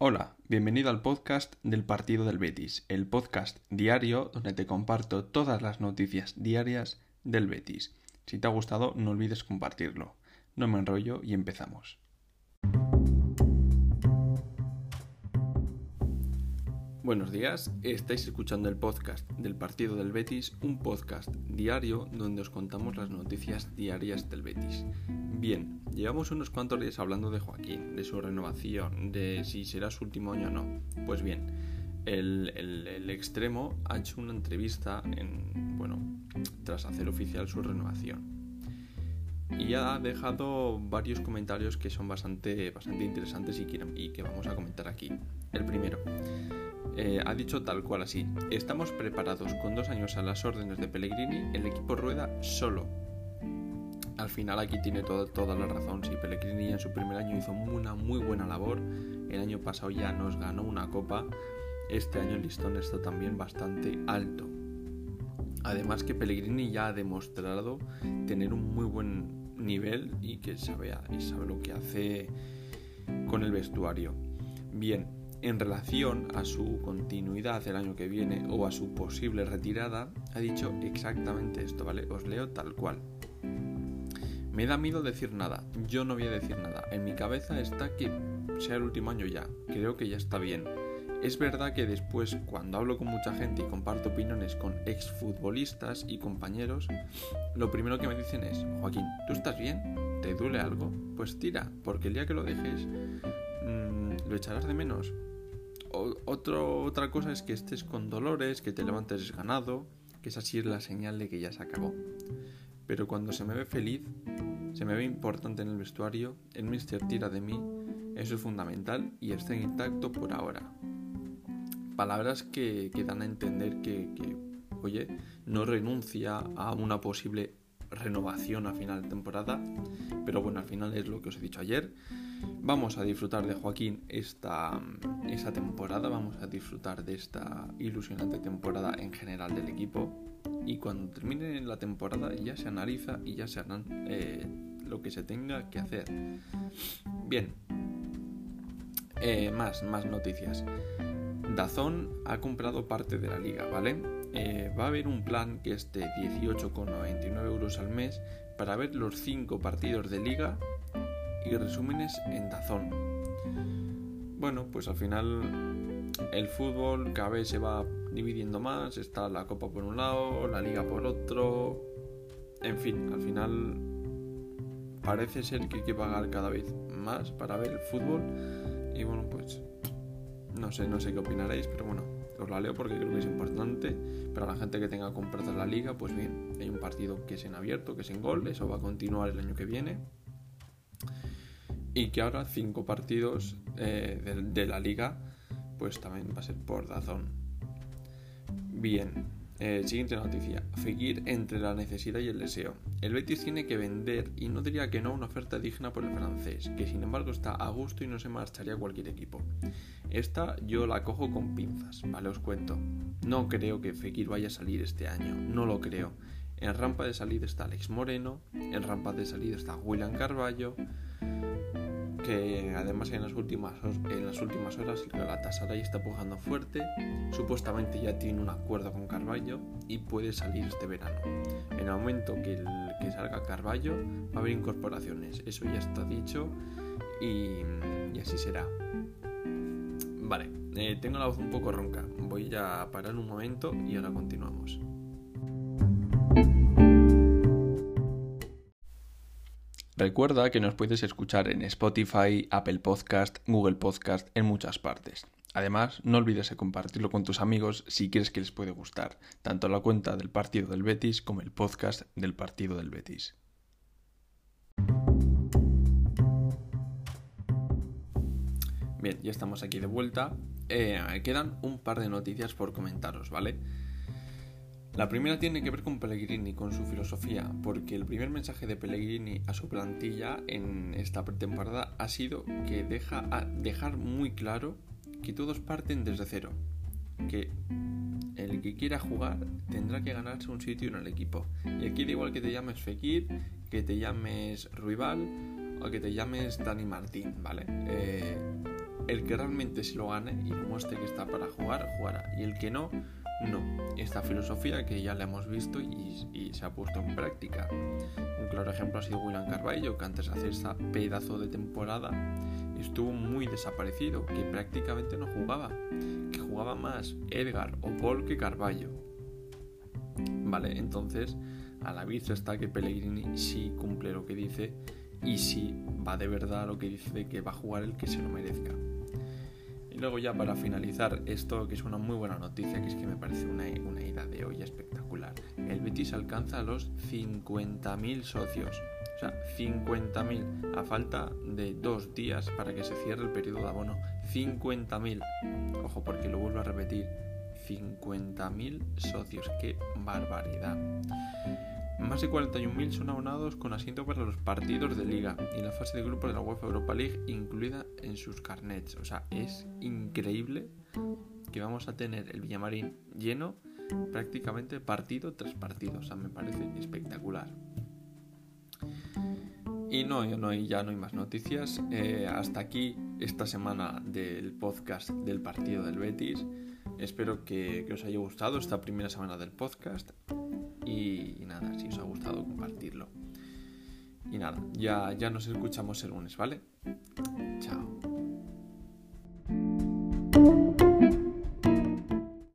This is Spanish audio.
Hola, bienvenido al podcast del Partido del Betis, el podcast diario donde te comparto todas las noticias diarias del Betis. Si te ha gustado, no olvides compartirlo. No me enrollo y empezamos. Buenos días, estáis escuchando el podcast del Partido del Betis, un podcast diario donde os contamos las noticias diarias del Betis. Bien, llevamos unos cuantos días hablando de Joaquín, de su renovación, de si será su último año o no. Pues bien, el, extremo ha hecho una entrevista en, bueno, tras hacer oficial su renovación. Y ha dejado varios comentarios que son bastante, bastante interesantes y y que vamos a comentar aquí. El primero, eh, ha dicho tal cual así, estamos preparados con dos años a las órdenes de Pellegrini, el equipo rueda solo. Al final aquí tiene toda la razón, si Pellegrini en su primer año hizo una muy buena labor, el año pasado ya nos ganó una copa, este año el listón está también bastante alto. Además que Pellegrini ya ha demostrado tener un muy buen nivel y que sabe, sabe lo que hace con el vestuario. Bien, en relación a su continuidad el año que viene o a su posible retirada, ha dicho exactamente esto, ¿vale? Os leo tal cual. Me da miedo decir nada, yo no voy a decir nada. En mi cabeza está que sea el último año ya, creo que ya está bien. Es verdad que después, cuando hablo con mucha gente y comparto opiniones con exfutbolistas y compañeros, lo primero que me dicen es, Joaquín, ¿tú estás bien? ¿Te duele algo? Pues tira, porque el día que lo dejes, mm, lo echarás de menos otra cosa es que estés con dolores, que te levantes ganado, que esa sí es la señal de que ya se acabó. Pero cuando se me ve feliz, se me ve importante en el vestuario, el mister tira de mí, eso es fundamental y está intacto por ahora. Palabras que, dan a entender que, que, oye, no renuncia a una posible renovación a final de temporada, pero bueno, al final es lo que os he dicho ayer. Vamos a disfrutar de Joaquín esta, temporada, vamos a disfrutar de esta ilusionante temporada en general del equipo y cuando termine la temporada ya se analiza y ya se harán eh, lo que se tenga que hacer. Bien, eh, más, más noticias. Dazón ha comprado parte de la liga, ¿vale? Eh, va a haber un plan que es de 18,99 euros al mes para ver los 5 partidos de liga resúmenes en Dazón. Bueno, pues al final el fútbol cada vez se va dividiendo más, está la Copa por un lado, la Liga por otro, en fin, al final parece ser que hay que pagar cada vez más para ver el fútbol y bueno, pues no sé, no sé qué opinaréis, pero bueno, os la leo porque creo que es importante para la gente que tenga comprada la liga, pues bien, hay un partido que es en abierto, que es en gol, eso va a continuar el año que viene y que ahora cinco partidos eh, de, la liga pues también va a ser por Dazón. Bien, eh, siguiente noticia. Fekir entre la necesidad y el deseo. El Betis tiene que vender y no diría que no una oferta digna por el francés, que sin embargo está a gusto y no se marcharía a cualquier equipo. Esta yo la cojo con pinzas, ¿vale? Os cuento. No creo que Fekir vaya a salir este año, no lo creo. En rampa de salida está Alex Moreno, en rampa de salida está William Carballo, que además en las últimas, en las últimas horas Galatasaray está pujando fuerte, supuestamente ya tiene un acuerdo con Carballo y puede salir este verano. En el momento que, que salga Carballo va a haber incorporaciones, eso ya está dicho y, así será. Vale, eh, tengo la voz un poco ronca, voy a parar un momento y ahora continuamos. Recuerda que nos puedes escuchar en Spotify, Apple Podcast, Google Podcast, en muchas partes. Además, no olvides de compartirlo con tus amigos si quieres que les puede gustar, tanto la cuenta del partido del Betis como el podcast del partido del Betis. Bien, ya estamos aquí de vuelta. Eh, quedan un par de noticias por comentaros, ¿vale? La primera tiene que ver con Pellegrini, con su filosofía, porque el primer mensaje de Pellegrini a su plantilla en esta pretemporada ha sido que deja dejar muy claro que todos parten desde cero, que el que quiera jugar tendrá que ganarse un sitio en el equipo. Y aquí da igual que te llames Fekir, que te llames Ruibal o que te llames Dani Martín, ¿vale? Eh, el que realmente se lo gane y demuestre que está para jugar, jugará. Y el que no, no. Esta filosofía que ya la hemos visto y, se ha puesto en práctica. Un claro ejemplo ha sido William Carballo, que antes de hacer esta pedazo de temporada estuvo muy desaparecido, que prácticamente no jugaba, que jugaba más Edgar o Paul que Carballo. Vale, entonces a la vista está que Pellegrini sí cumple lo que dice y sí va de verdad lo que dice de que va a jugar el que se lo merezca. Y luego ya para finalizar esto, que es una muy buena noticia, que es que me parece una, una ida de hoy espectacular. El Betis alcanza los 50.000 socios. O sea, 50.000 a falta de dos días para que se cierre el periodo de abono. 50.000. Ojo, porque lo vuelvo a repetir. 50.000 socios. ¡Qué barbaridad! Más de 41.000 son abonados con asiento para los partidos de liga y la fase de grupos de la UEFA Europa League incluida en sus carnets. O sea, es increíble que vamos a tener el Villamarín lleno prácticamente partido tras partido. O sea, me parece espectacular. Y no, ya no hay más noticias. Eh, hasta aquí esta semana del podcast del partido del Betis. Espero que, que os haya gustado esta primera semana del podcast. Y, nada, si os ha gustado, compartirlo. Y nada, ya, ya nos escuchamos el lunes, ¿vale? Chao.